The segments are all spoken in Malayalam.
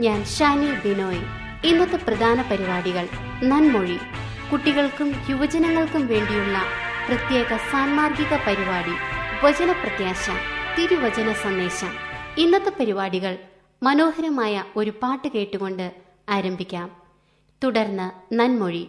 ഞാൻ ഷാനി ബിനോയ്. ഇന്നത്തെ പ്രധാന പരിപാടികൾ നന്മൊഴി. കുട്ടികൾക്കും യുവജനങ്ങൾക്കും വേണ്ടിയുള്ള പ്രത്യേക സാൻമാർഗിക പരിപാടി വചനപ്രത്യാശ തിരുവചന സന്ദേശം. ഇന്നത്തെ പരിപാടികൾ മനോഹരമായ ഒരു പാട്ട് കേട്ടുകൊണ്ട് ആരംഭിക്കാം. തുടർന്ന് നന്മൊഴി.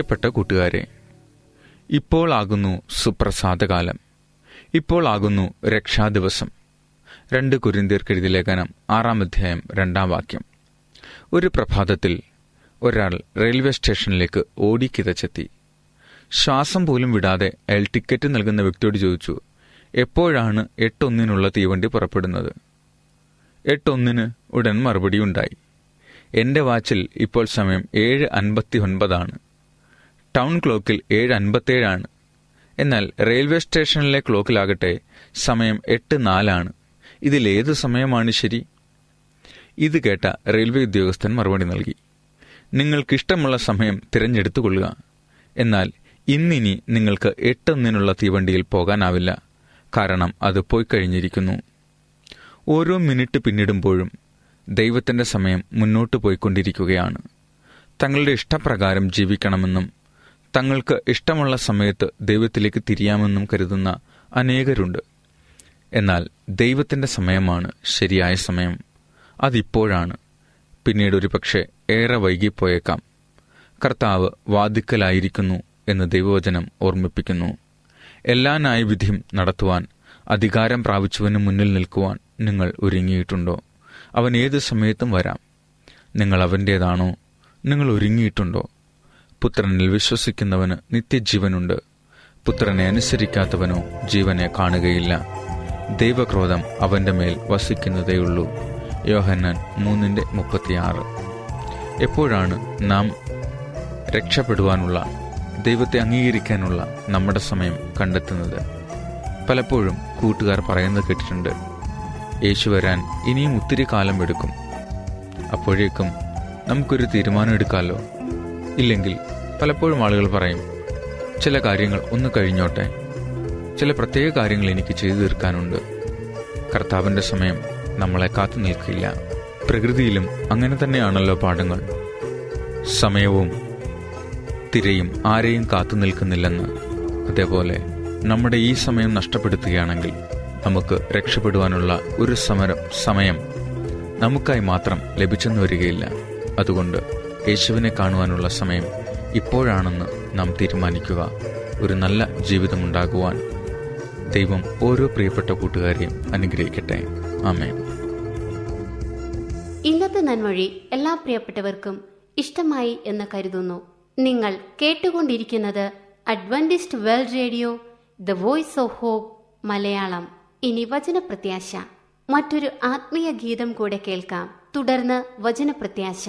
പ്രിയപ്പെട്ട കൂട്ടുകാരെ ഇപ്പോൾ ആകുന്നു സുപ്രസാദകാലം. ഇപ്പോൾ ആകുന്നു രക്ഷാദിവസം. രണ്ട് കുരിന്തീർക്കെഴുതി ലേഖനം ആറാം അധ്യായം രണ്ടാം വാക്യം. ഒരു പ്രഭാതത്തിൽ ഒരാൾ റെയിൽവേ സ്റ്റേഷനിലേക്ക് ഓടിക്കിതച്ചെത്തി ശ്വാസം പോലും വിടാതെ അയാൾ ടിക്കറ്റ് നൽകുന്ന വ്യക്തിയോട് ചോദിച്ചു എപ്പോഴാണ് എട്ടൊന്നിനുള്ള തീവണ്ടി പുറപ്പെടുന്നത്? എട്ടൊന്നിന് ഉടൻ മറുപടി ഉണ്ടായി എന്റെ വാച്ചിൽ ഇപ്പോൾ സമയം ഏഴ് അൻപത്തി ഒൻപതാണ് ടൗൺ ക്ലോക്കിൽ ഏഴ് അൻപത്തേഴാണ് എന്നാൽ റെയിൽവേ സ്റ്റേഷനിലെ ക്ലോക്കിലാകട്ടെ സമയം എട്ട് നാലാണ്. ഇതിലേത് സമയമാണ് ശരി? ഇത് കേട്ട റെയിൽവേ ഉദ്യോഗസ്ഥൻ മറുപടി നൽകി. നിങ്ങൾക്കിഷ്ടമുള്ള സമയം തിരഞ്ഞെടുത്തുകൊള്ളുക. എന്നാൽ ഇന്നിനി നിങ്ങൾക്ക് എട്ടൊന്നിനുള്ള തീവണ്ടിയിൽ പോകാനാവില്ല. കാരണം അത് പോയി കഴിഞ്ഞിരിക്കുന്നു. ഓരോ മിനിറ്റ് പിന്നിടുമ്പോഴും ദൈവത്തിന്റെ സമയം മുന്നോട്ട് പോയിക്കൊണ്ടിരിക്കുകയാണ്. തങ്ങളുടെ ഇഷ്ടപ്രകാരം ജീവിക്കണമെന്നും തങ്ങൾക്ക് ഇഷ്ടമുള്ള സമയത്ത് ദൈവത്തിലേക്ക് തിരിയാമെന്നും കരുതുന്ന അനേകരുണ്ട്. എന്നാൽ ദൈവത്തിന്റെ സമയമാണ് ശരിയായ സമയം. അതിപ്പോഴാണ്. പിന്നീട് ഒരു പക്ഷേ ഏറെ വൈകിപ്പോയേക്കാം. കർത്താവ് വാദിക്കലായിരിക്കുന്നു എന്ന് ദൈവവചനം ഓർമ്മിപ്പിക്കുന്നു. എല്ലാ ന്യായവിധിയും നടത്തുവാൻ അധികാരം പ്രാപിച്ചവന് മുന്നിൽ നിൽക്കുവാൻ നിങ്ങൾ ഒരുങ്ങിയിട്ടുണ്ടോ? അവൻ ഏത് സമയത്തും വരാം. നിങ്ങൾ അവന്റേതാണോ നിങ്ങൾ ഒരുങ്ങിയിട്ടുണ്ടോ? പുത്രനിൽ വിശ്വസിക്കുന്നവന് നിത്യജീവനുണ്ട്. പുത്രനെ അനുസരിക്കാത്തവനോ ജീവനെ കാണുകയില്ല. ദൈവക്രോധം അവന്റെ മേൽ വസിക്കുന്നതേയുള്ളൂ. യോഹന്നാൻ മൂന്നിന്റെ മുപ്പത്തിയാറ്. എപ്പോഴാണ് നാം രക്ഷപ്പെടുവാനുള്ള ദൈവത്തെ അംഗീകരിക്കാനുള്ള നമ്മുടെ സമയം കണ്ടെത്തുന്നത്? പലപ്പോഴും കൂട്ടുകാർ പറയുന്നത് കേട്ടിട്ടുണ്ട് യേശു വരാൻ ഇനിയും ഒത്തിരി കാലം എടുക്കും. അപ്പോഴേക്കും നമുക്കൊരു തീരുമാനം എടുക്കാമല്ലോ ഇല്ലെങ്കിൽ പലപ്പോഴും ആളുകൾ പറയും ചില കാര്യങ്ങൾ ഒന്ന് കഴിഞ്ഞോട്ടെ. ചില പ്രത്യേക കാര്യങ്ങൾ എനിക്ക് ചെയ്തു തീർക്കാനുണ്ട്. കർത്താവിന്റെ സമയം നമ്മളെ കാത്തു നിൽക്കില്ല. പ്രകൃതിയിലും അങ്ങനെ തന്നെയാണല്ലോ പാഠങ്ങൾ. സമയവും തിരയും ആരെയും കാത്തു നിൽക്കുന്നില്ലെന്ന്. അതേപോലെ നമ്മുടെ ഈ സമയം നഷ്ടപ്പെടുത്തുകയാണെങ്കിൽ നമുക്ക് രക്ഷപ്പെടുവാനുള്ള ഒരു സമരം സമയം നമുക്കായി മാത്രം ലഭിച്ചെന്ന് വരികയില്ല. അതുകൊണ്ട് യേശുവിനെ കാണുവാനുള്ള സമയം ഇപ്പോഴാണെന്ന് നാം തീരുമാനിക്കുക. ഒരു നല്ല ജീവിതമുണ്ടാകുവാൻ ദൈവം ഓരോ പ്രിയപ്പെട്ട കൂട്ടുകാരെയും അനുഗ്രഹിക്കട്ടെ. ആമേൻ. ഇന്നത്തെ നന്മൊഴി എല്ലാ പ്രിയപ്പെട്ടവർക്കും ഇഷ്ടമായി എന്ന് കരുതുന്നു. നിങ്ങൾ കേട്ടുകൊണ്ടിരിക്കുന്നത് Adventist World Radio the Voice of Hope Malayalam. ഇനി വചനപ്രത്യാശ. മറ്റൊരു ആത്മീയ ഗീതം കൂടെ കേൾക്കാം. തുടർന്ന് വചനപ്രത്യാശ.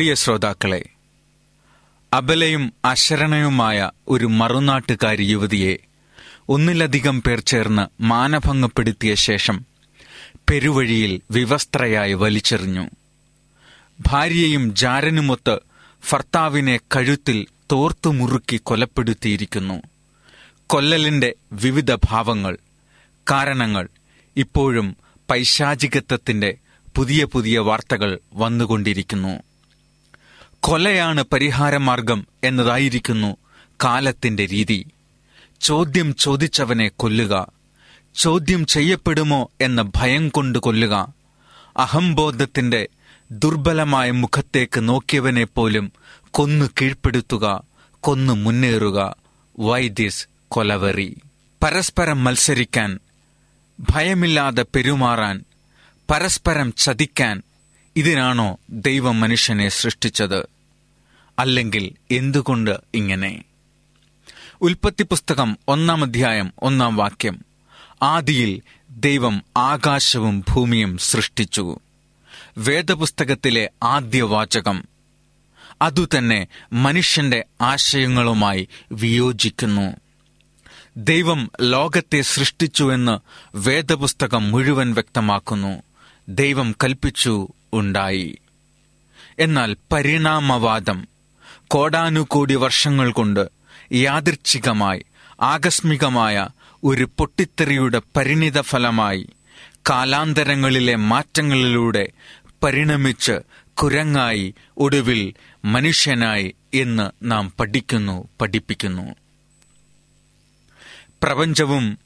പ്രിയ ശ്രോതാക്കളെ അബലയും അശരണയുമായ ഒരു മറുനാട്ടുകാരി യുവതിയെ ഒന്നിലധികം പേർ ചേർന്ന് മാനഭംഗപ്പെടുത്തിയ ശേഷം പെരുവഴിയിൽ വിവസ്ത്രയായി വലിച്ചെറിഞ്ഞു. ഭാര്യയും ജാരനുമൊത്ത് ഭർത്താവിനെ കഴുത്തിൽ തോർത്തു മുറുക്കി കൊലപ്പെടുത്തിയിരിക്കുന്നു. കൊല്ലലിന്റെ വിവിധ ഭാവങ്ങൾ കാരണങ്ങൾ ഇപ്പോഴും പൈശാചികത്വത്തിന്റെ പുതിയ പുതിയ വാർത്തകൾ വന്നുകൊണ്ടിരിക്കുന്നു. കൊലയാണ് പരിഹാരമാർഗം എന്നതായിരിക്കുന്നു കാലത്തിന്റെ രീതി. ചോദ്യം ചോദിച്ചവനെ കൊല്ലുക. ചോദ്യം ചെയ്യപ്പെടുമോ എന്ന ഭയം കൊണ്ട് കൊല്ലുക. അഹംബോധത്തിന്റെ ദുർബലമായ മുഖത്തേക്ക് നോക്കിയവനെ പോലും കൊന്നു കീഴ്പ്പെടുത്തുക കൊന്നു മുന്നേറുക. Why this Kolaveri? പരസ്പരം മത്സരിക്കാൻ ഭയമില്ലാതെ പെരുമാറാൻ പരസ്പരം ചതിക്കാൻ ഇതിനാണോ ദൈവം മനുഷ്യനെ സൃഷ്ടിച്ചത്? അല്ലെങ്കിൽ എന്തുകൊണ്ട് ഇങ്ങനെ? ഉൽപ്പത്തി പുസ്തകം ഒന്നാം അധ്യായം ഒന്നാം വാക്യം. ആദിയിൽ ദൈവം ആകാശവും ഭൂമിയും സൃഷ്ടിച്ചു. വേദപുസ്തകത്തിലെ ആദ്യ വാചകം. അതുതന്നെ മനുഷ്യന്റെ ആശയങ്ങളുമായി വിയോജിക്കുന്നു. ദൈവം ലോകത്തെ സൃഷ്ടിച്ചുവെന്ന് വേദപുസ്തകം മുഴുവൻ വ്യക്തമാക്കുന്നു. ദൈവം കൽപ്പിച്ചു ഉണ്ടായി. എന്നാൽ പരിണാമവാദം കോടാനുകോടി വർഷങ്ങൾ കൊണ്ട് യാദൃച്ഛികമായി ആകസ്മികമായ ഒരു പൊട്ടിത്തെറിയുടെ പരിണിത ഫലമായി കാലാന്തരങ്ങളിലെ മാറ്റങ്ങളിലൂടെ പരിണമിച്ച് കുരങ്ങായി ഒടുവിൽ മനുഷ്യനായി എന്ന് നാം പഠിക്കുന്നു പഠിപ്പിക്കുന്നു. പ്രപഞ്ചവും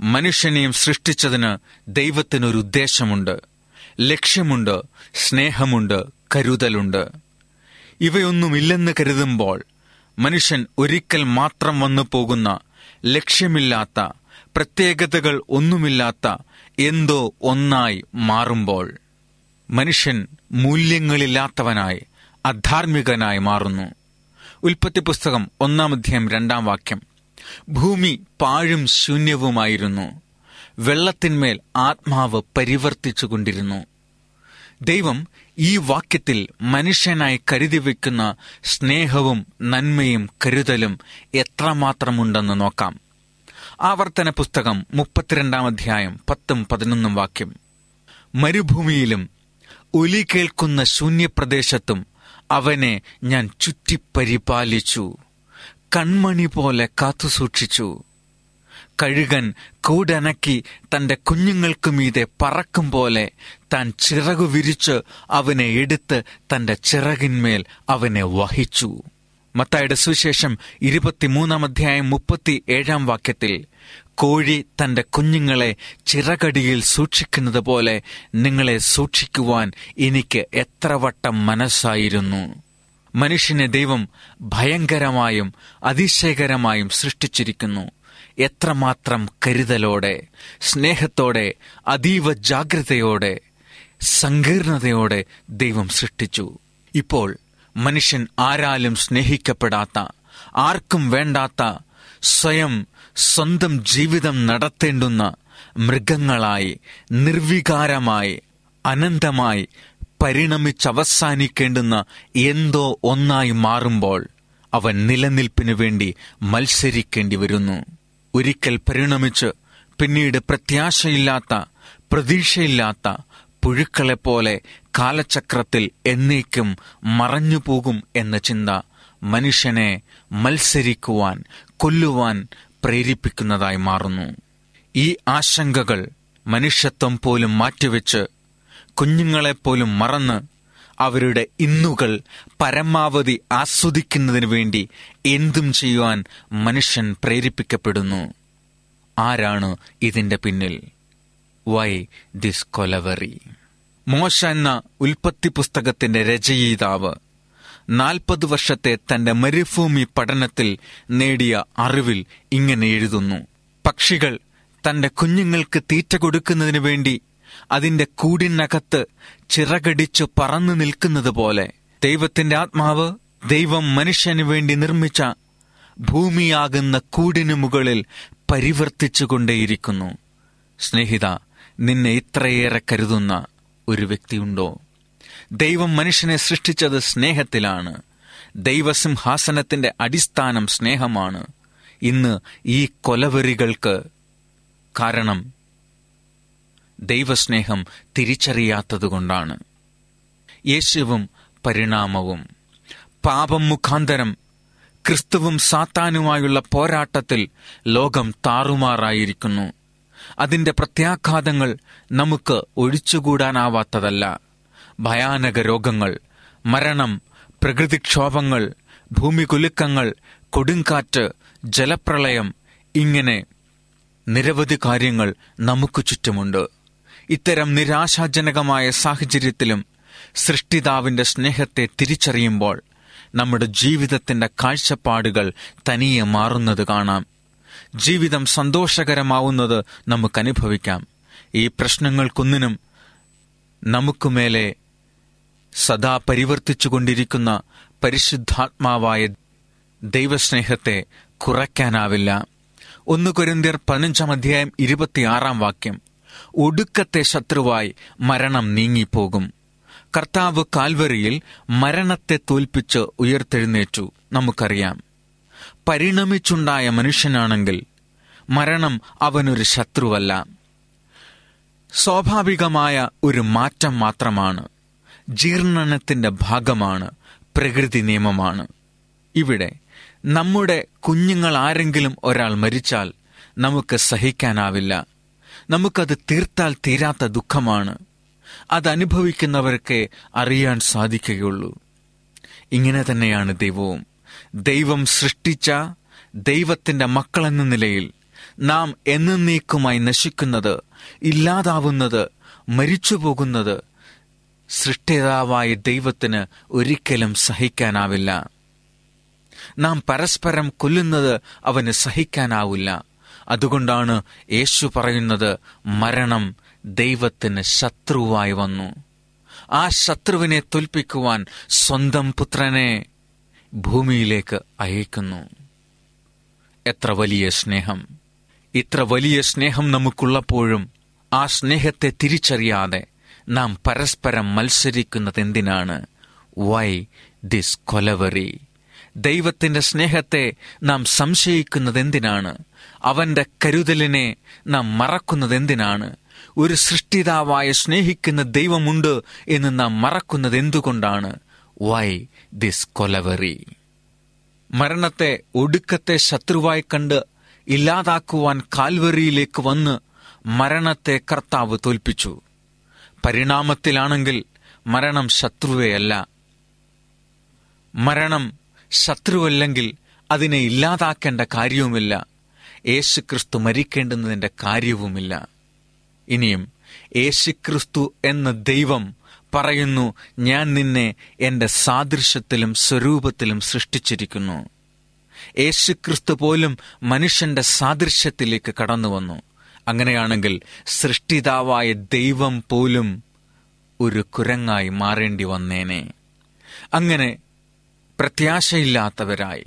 മനുഷ്യനെയും സൃഷ്ടിച്ചതിന് ദൈവത്തിനൊരു ഉദ്ദേശമുണ്ട്. ലക്ഷ്യമുണ്ട് സ്നേഹമുണ്ട് കരുതലുണ്ട്. ഇവയൊന്നുമില്ലെന്ന് കരുതുമ്പോൾ മനുഷ്യൻ ഒരിക്കൽ മാത്രം വന്നു പോകുന്ന ലക്ഷ്യമില്ലാത്ത പ്രത്യേകതകൾ ഒന്നുമില്ലാത്ത എന്തോ ഒന്നായി മാറുമ്പോൾ മനുഷ്യൻ മൂല്യങ്ങളില്ലാത്തവനായി അധാർമികനായി മാറുന്നു. ഉൽപ്പത്തി പുസ്തകം ഒന്നാം അധ്യായം രണ്ടാം വാക്യം. ഭൂമി പാഴും ശൂന്യവുമായിരുന്നു. വെള്ളത്തിന്മേൽ ആത്മാവ് പരിവർത്തിച്ചുകൊണ്ടിരുന്നു. ദൈവം ഈ വാക്യത്തിൽ മനുഷ്യനായി കരുതി വയ്ക്കുന്ന സ്നേഹവും നന്മയും കരുതലും എത്രമാത്രമുണ്ടെന്ന് നോക്കാം. ആവർത്തന പുസ്തകം മുപ്പത്തിരണ്ടാം അധ്യായം പത്തും പതിനൊന്നും വാക്യം. മരുഭൂമിയിലും ഒലി കേൾക്കുന്ന ശൂന്യപ്രദേശത്തും അവനെ ഞാൻ ചുറ്റിപ്പരിപാലിച്ചു. കൺമണി പോലെ കാത്തുസൂക്ഷിച്ചു. കഴുകൻ കൂടനക്കി തന്റെ കുഞ്ഞുങ്ങൾക്കു മീതെ പറക്കും പോലെ താൻ ചിറകു വിരിച്ച് അവനെ എടുത്ത് തന്റെ ചിറകിന്മേൽ അവനെ വഹിച്ചു. മത്തായുടെ സുവിശേഷം ഇരുപത്തിമൂന്നാം അധ്യായം മുപ്പത്തി ഏഴാം വാക്യത്തിൽ കോഴി തന്റെ കുഞ്ഞുങ്ങളെ ചിറകടിയിൽ സൂക്ഷിക്കുന്നത് പോലെ നിങ്ങളെ സൂക്ഷിക്കുവാൻ എനിക്ക് എത്ര വട്ടം മനസ്സായിരുന്നു. മനുഷ്യനെ ദൈവം ഭയങ്കരമായും അതിശയകരമായും സൃഷ്ടിച്ചിരിക്കുന്നു. എത്രമാത്രം കരുതലോടെ സ്നേഹത്തോടെ അതീവ ജാഗ്രതയോടെ സങ്കീർണതയോടെ ദൈവം സൃഷ്ടിച്ചു. ഇപ്പോൾ മനുഷ്യൻ ആരാലും സ്നേഹിക്കപ്പെടാത്ത ആർക്കും വേണ്ടാത്ത സ്വയം സ്വന്തം ജീവിതം നടത്തേണ്ടുന്ന മൃഗങ്ങളായി നിർവികാരമായി അനന്തമായി പരിണമിച്ചവസാനിക്കേണ്ടുന്ന എന്തോ ഒന്നായി മാറുമ്പോൾ അവൻ നിലനിൽപ്പിനു വേണ്ടി മത്സരിക്കേണ്ടി വരുന്നു. ഒരിക്കൽ പരിണമിച്ച് പിന്നീട് പ്രത്യാശയില്ലാത്ത പ്രതീക്ഷയില്ലാത്ത പുഴുക്കളെപ്പോലെ കാലചക്രത്തിൽ എന്നേക്കും മറഞ്ഞുപോകും എന്ന ചിന്ത മനുഷ്യനെ മത്സരിക്കുവാൻ കൊല്ലുവാൻ പ്രേരിപ്പിക്കുന്നതായി മാറുന്നു. ഈ ആശങ്കകൾ മനുഷ്യത്വം പോലും മാറ്റിവെച്ച് കുഞ്ഞുങ്ങളെപ്പോലും മറന്ന് അവരുടെ ഇന്നുകൾ പരമാവധി ആസ്വദിക്കുന്നതിനു വേണ്ടി എന്തും ചെയ്യുവാൻ മനുഷ്യൻ പ്രേരിപ്പിക്കപ്പെടുന്നു. ആരാണ് ഇതിന്റെ പിന്നിൽ? Why this Kolaveri. മോശ എന്ന ഉൽപ്പത്തി പുസ്തകത്തിന്റെ രചയിതാവ് നാൽപ്പത് വർഷത്തെ തന്റെ മരുഭൂമി പഠനത്തിൽ നേടിയ അറിവിൽ ഇങ്ങനെ എഴുതുന്നു. പക്ഷികൾ തന്റെ കുഞ്ഞുങ്ങൾക്ക് തീറ്റ കൊടുക്കുന്നതിനു വേണ്ടി അതിന്റെ കൂടിനകത്ത് ചിറകടിച്ചു പറന്നു നിൽക്കുന്നത് പോലെ. ദൈവത്തിന്റെ ആത്മാവ് ദൈവം മനുഷ്യന് വേണ്ടി നിർമ്മിച്ച ഭൂമിയാകുന്ന കൂടിനു മുകളിൽ പരിവർത്തിച്ചുകൊണ്ടേയിരിക്കുന്നു. സ്നേഹിത നിന്നെ ഇത്രയേറെ കരുതുന്ന ഒരു വ്യക്തിയുണ്ടോ? ദൈവം മനുഷ്യനെ സൃഷ്ടിച്ചത് സ്നേഹത്തിലാണ്. ദൈവസിംഹാസനത്തിന്റെ അടിസ്ഥാനം സ്നേഹമാണ്. ഇന്ന് ഈ കൊലവെറികൾക്ക് കാരണം ദൈവസ്നേഹം തിരിച്ചറിയാത്തതുകൊണ്ടാണ്. യേശുവും പരിണാമവും പാപം മുഖാന്തരം ക്രിസ്തുവും സാത്താനുമായുള്ള പോരാട്ടത്തിൽ ലോകം താറുമാറായിരിക്കുന്നു. അതിന്റെ പ്രത്യാഘാതങ്ങൾ നമുക്ക് ഒഴിച്ചുകൂടാനാവാത്തതല്ല. ഭയാനക രോഗങ്ങൾ മരണം പ്രകൃതിക്ഷോഭങ്ങൾ ഭൂമികുലുക്കങ്ങൾ കൊടുങ്കാറ്റ് ജലപ്രളയം ഇങ്ങനെ നിരവധി കാര്യങ്ങൾ നമുക്ക് ചുറ്റുമുണ്ട്. ഇത്തരം നിരാശാജനകമായ സാഹചര്യത്തിലും സൃഷ്ടിതാവിന്റെ സ്നേഹത്തെ തിരിച്ചറിയുമ്പോൾ നമ്മുടെ ജീവിതത്തിന്റെ കാഴ്ചപ്പാടുകൾ തനിയെ മാറുന്നത് കാണാം. ജീവിതം സന്തോഷകരമാവുന്നത് നമുക്ക് അനുഭവിക്കാം ഈ പ്രശ്നങ്ങൾക്കൊന്നിനും നമുക്കുമേലെ സദാ പരിവർത്തിച്ചുകൊണ്ടിരിക്കുന്ന പരിശുദ്ധാത്മാവായ ദൈവസ്നേഹത്തെ കുറയ്ക്കാനാവില്ല. ഒന്ന് കൊരിന്തിയർ പതിനഞ്ചാം അധ്യായം ഇരുപത്തിയാറാം വാക്യം. ഒടുക്കത്തെ ശത്രുവായി മരണം നീങ്ങിപ്പോകും. കർത്താവ് കാൽവറിയിൽ മരണത്തെ തോൽപ്പിച്ച് ഉയർത്തെഴുന്നേറ്റു. നമുക്കറിയാം. പരിണമിച്ചുണ്ടായ മനുഷ്യനാണെങ്കിൽ മരണം അവനൊരു ശത്രുവല്ല. സ്വാഭാവികമായ ഒരു മാറ്റം മാത്രമാണ്. ജീർണനത്തിന്റെ ഭാഗമാണ്. പ്രകൃതി നിയമമാണ്. ഇവിടെ നമ്മുടെ കുഞ്ഞുങ്ങൾ ആരെങ്കിലും ഒരാൾ മരിച്ചാൽ നമുക്ക് സഹിക്കാനാവില്ല. നമുക്കത് തീർത്താൽ തീരാത്ത ദുഃഖമാണ്. അതനുഭവിക്കുന്നവർക്ക് അറിയാൻ സാധിക്കുകയുള്ളൂ. ഇങ്ങനെ തന്നെയാണ് ദൈവവും. ദൈവം സൃഷ്ടിച്ച ദൈവത്തിന്റെ മക്കളെന്ന നിലയിൽ നാം എന്നേക്കുമായി നശിക്കുന്നത് ഇല്ലാതാവുന്നത് മരിച്ചുപോകുന്നത് സൃഷ്ടിതാവായ ദൈവത്തിന് ഒരിക്കലും സഹിക്കാനാവില്ല. നാം പരസ്പരം കൊല്ലുന്നത് അവന് സഹിക്കാനാവില്ല. അതുകൊണ്ടാണ് യേശു പറയുന്നത് മരണം ദൈവത്തിന് ശത്രുവായി വന്നു. ആ ശത്രുവിനെ തോൽപ്പിക്കുവാൻ സ്വന്തം പുത്രനെ ഭൂമിയിലേക്ക് അയക്കുന്നു. എത്ര വലിയ സ്നേഹം. ഇത്ര വലിയ സ്നേഹം നമുക്കുള്ളപ്പോഴും ആ സ്നേഹത്തെ തിരിച്ചറിയാതെ നാം പരസ്പരം മത്സരിക്കുന്നത് എന്തിനാണ്? Why this Kolaveri? ദൈവത്തിന്റെ സ്നേഹത്തെ നാം സംശയിക്കുന്നതെന്തിനാണ്? അവന്റെ കരുതലിനെ നാം മറക്കുന്നതെന്തിനാണ്? ഒരു സൃഷ്ടിതാവായ സ്നേഹിക്കുന്ന ദൈവമുണ്ട് എന്ന് നാം മറക്കുന്നത് എന്തുകൊണ്ടാണ് വൈ ദിസ് കൊലവറി? മരണത്തെ ഒടുക്കത്തെ ശത്രുവായി കണ്ട് ഇല്ലാതാക്കുവാൻ കാൽവറിയിലേക്ക് വന്ന് മരണത്തെ കർത്താവ് തോൽപ്പിച്ചു. പരിണാമത്തിലാണെങ്കിൽ മരണം ശത്രുവേയല്ല. മരണം ശത്രുവല്ലെങ്കിൽ അതിനെ ഇല്ലാതാക്കേണ്ട കാര്യവുമില്ല. യേശുക്രിസ്തു മരിക്കേണ്ടുന്നതിന്റെ കാര്യവുമില്ല. ഇനിയും യേശുക്രിസ്തു എന്ന ദൈവം പറയുന്നു ഞാൻ നിന്നെ എന്റെ സാദൃശ്യത്തിലും സ്വരൂപത്തിലും സൃഷ്ടിച്ചിരിക്കുന്നു. യേശുക്രിസ്തു പോലും മനുഷ്യന്റെ സാദൃശ്യത്തിലേക്ക് കടന്നു വന്നു അങ്ങനെയാണെങ്കിൽ സൃഷ്ടിതാവായ ദൈവം പോലും ഒരു കുരങ്ങായി മാറേണ്ടി വന്നേനെ. അങ്ങനെ പ്രത്യാശയില്ലാത്തവരായി.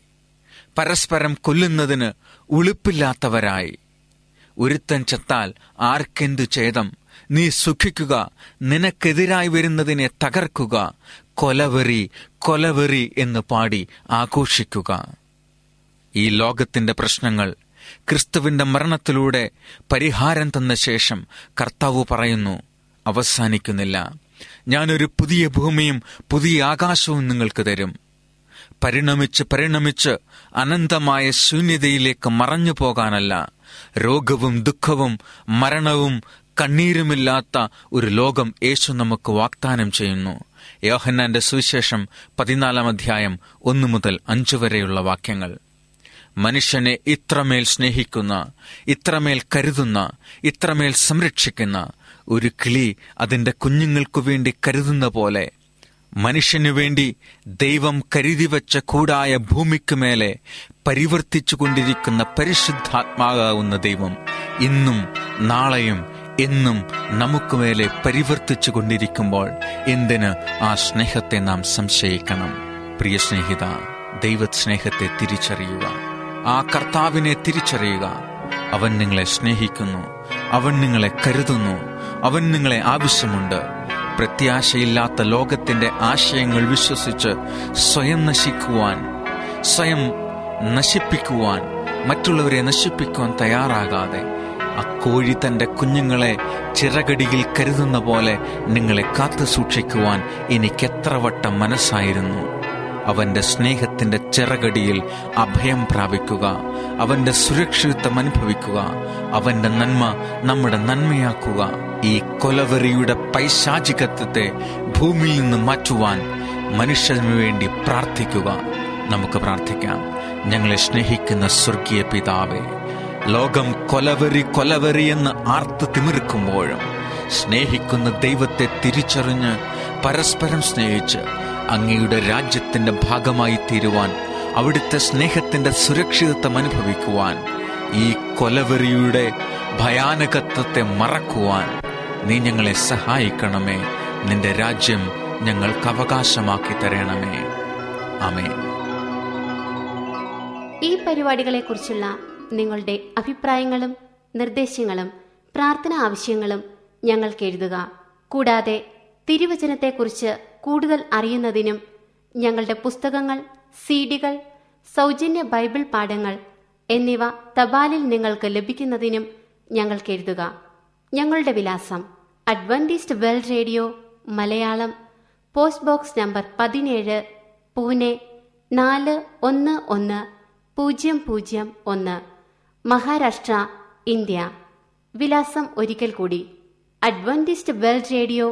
പരസ്പരം കൊല്ലുന്നതിന് ഉളുപ്പില്ലാത്തവരായി. ഒരുത്തൻ ചത്താൽ ആർക്കെന്തു ഛേദം? നീ സുഖിക്കുക നിനക്കെതിരായി വരുന്നതിനെ തകർക്കുക കൊലവെറി കൊലവെറി എന്ന് പാടി ആഘോഷിക്കുക. ഈ ലോകത്തിന്റെ പ്രശ്നങ്ങൾ ക്രിസ്തുവിന്റെ മരണത്തിലൂടെ പരിഹാരം തന്ന ശേഷം കർത്താവ് പറയുന്നു അവസാനിക്കുന്നില്ല. ഞാനൊരു പുതിയ ഭൂമിയും പുതിയ ആകാശവും നിങ്ങൾക്ക് തരും. പരിണമിച്ച് പരിണമിച്ച് അനന്തമായ ശൂന്യതയിലേക്ക് മറഞ്ഞു പോകാനല്ല രോഗവും ദുഃഖവും മരണവും കണ്ണീരുമില്ലാത്ത ഒരു ലോകം യേശു നമുക്ക് വാഗ്ദാനം ചെയ്യുന്നു. യോഹന്നാന്റെ സുവിശേഷം പതിനാലാം അധ്യായം ഒന്നു മുതൽ അഞ്ചു വരെയുള്ള വാക്യങ്ങൾ. മനുഷ്യനെ ഇത്രമേൽ സ്നേഹിക്കുന്ന ഇത്രമേൽ കരുതുന്ന ഇത്രമേൽ സംരക്ഷിക്കുന്ന ഒരു കിളി അതിന്റെ കുഞ്ഞുങ്ങൾക്കു വേണ്ടി കരുതുന്ന പോലെ മനുഷ്യനു വേണ്ടി ദൈവം കരുതിവച്ച കൂടായ ഭൂമിക്ക് മേലെ പരിവർത്തിച്ചുകൊണ്ടിരിക്കുന്ന പരിശുദ്ധാത്മാകാവുന്ന ദൈവം ഇന്നും നാളെയും എന്നും നമുക്ക് മേലെ പരിവർത്തിച്ചു കൊണ്ടിരിക്കുമ്പോൾ എന്തിന് ആ സ്നേഹത്തെ നാം സംശയിക്കണം? പ്രിയ സ്നേഹിത ദൈവ സ്നേഹത്തെ തിരിച്ചറിയുക. ആ കർത്താവിനെ തിരിച്ചറിയുക. അവൻ നിങ്ങളെ സ്നേഹിക്കുന്നു. അവൻ നിങ്ങളെ കരുതുന്നു. അവൻ നിങ്ങളെ ആവശ്യമുണ്ട്. പ്രത്യാശയില്ലാത്ത ലോകത്തിന്റെ ആശയങ്ങൾ വിശ്വസിച്ച് സ്വയം നശിക്കുവാൻ സ്വയം നശിപ്പിക്കുവാൻ മറ്റുള്ളവരെ നശിപ്പിക്കുവാൻ തയ്യാറാകാതെ ആ കോഴി തന്റെ കുഞ്ഞുങ്ങളെ ചിറകടിയിൽ കരുതുന്ന പോലെ നിങ്ങളെ കാത്തു സൂക്ഷിക്കുവാൻ എനിക്കെത്ര വട്ടം മനസ്സായിരുന്നു. അവന്റെ സ്നേഹത്തിന്റെ ചിറകടിയിൽ അഭയം പ്രാപിക്കുക. അവന്റെ സുരക്ഷിതത്വം അനുഭവിക്കുക. അവന്റെ നന്മ നമ്മുടെ നന്മയാക്കുക. ഈ കൊലവെറിയുടെ പൈശാചികത്വത്തെ ഭൂമിയിൽ നിന്ന് മാറ്റുവാൻ മനുഷ്യന് വേണ്ടി പ്രാർത്ഥിക്കുക. നമുക്ക് പ്രാർത്ഥിക്കാം. ഞങ്ങളെ സ്നേഹിക്കുന്ന സ്വർഗീയ പിതാവേ ലോകം കൊലവെറി കൊലവെറി എന്ന് ആർത്ത് തിമിർക്കുമ്പോഴും സ്നേഹിക്കുന്ന ദൈവത്തെ തിരിച്ചറിഞ്ഞ് പരസ്പരം സ്നേഹിച്ച് അങ്ങയുടെ രാജ്യത്തിന്റെ ഭാഗമായി തീരുവാൻ അവിടുത്തെ സ്നേഹത്തിന്റെ സുരക്ഷിതത്വം അനുഭവിക്കുവാൻ ഈ കൊലവെറിയുടെ ഭയാനകത്വത്തെ മറക്കുവാൻ നീ ഞങ്ങളെ സഹായിക്കണമേ. നിന്റെ രാജ്യം ഞങ്ങൾക്ക് അവകാശമാക്കി തരണമേ. അമേ ഈ പരിപാടികളെക്കുറിച്ചുള്ള നിങ്ങളുടെ അഭിപ്രായങ്ങളും നിർദ്ദേശങ്ങളും പ്രാർത്ഥന ആവശ്യങ്ങളും ഞങ്ങൾക്ക് എഴുതുക. കൂടാതെ തിരുവചനത്തെക്കുറിച്ച് കൂടുതൽ അറിയുന്നതിനും ഞങ്ങളുടെ പുസ്തകങ്ങൾ സീഡികൾ സൗജന്യ ബൈബിൾ പാഠങ്ങൾ എന്നിവ തപാലിൽ നിങ്ങൾക്ക് ലഭിക്കുന്നതിനും ഞങ്ങൾക്ക് എഴുതുക. ഞങ്ങളുടെ വിലാസം Adventist World Radio Malayalam post box number പതിനേഴ് പൂനെ നാല് ഒന്ന് ഒന്ന് പൂജ്യം പൂജ്യം ഒന്ന് മഹാരാഷ്ട്ര ഇന്ത്യ. വിലാസം ഒരിക്കൽ കൂടി Adventist World Radio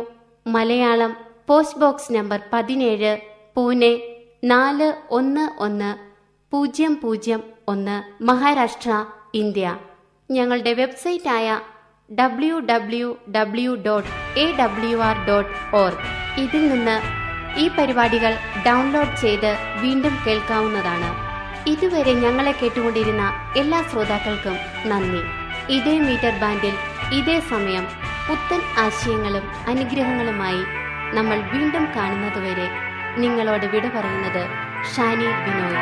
Malayalam post box number പതിനേഴ് പൂനെ നാല് ഒന്ന് ഒന്ന് പൂജ്യം പൂജ്യം ഒന്ന് മഹാരാഷ്ട്ര ഇന്ത്യ. ഞങ്ങളുടെ വെബ്സൈറ്റായ W W W dot A W R dot org ഇതിൽ നിന്ന് ഈ പരിപാടികൾ ഡൗൺലോഡ് ചെയ്ത് വീണ്ടും കേൾക്കാവുന്നതാണ്. ഇതുവരെ ഞങ്ങളെ കേട്ടുകൊണ്ടിരുന്ന എല്ലാ ശ്രോതാക്കൾക്കും നന്ദി. ഇതേ മീറ്റർ ബാൻഡിൽ ഇതേ സമയം പുത്തൻ ആശയങ്ങളും അനുഗ്രഹങ്ങളുമായി നമ്മൾ വീണ്ടും കാണുന്നതുവരെ നിങ്ങളോട് വിട പറയുന്നത് ഷാനി ബിനോയ്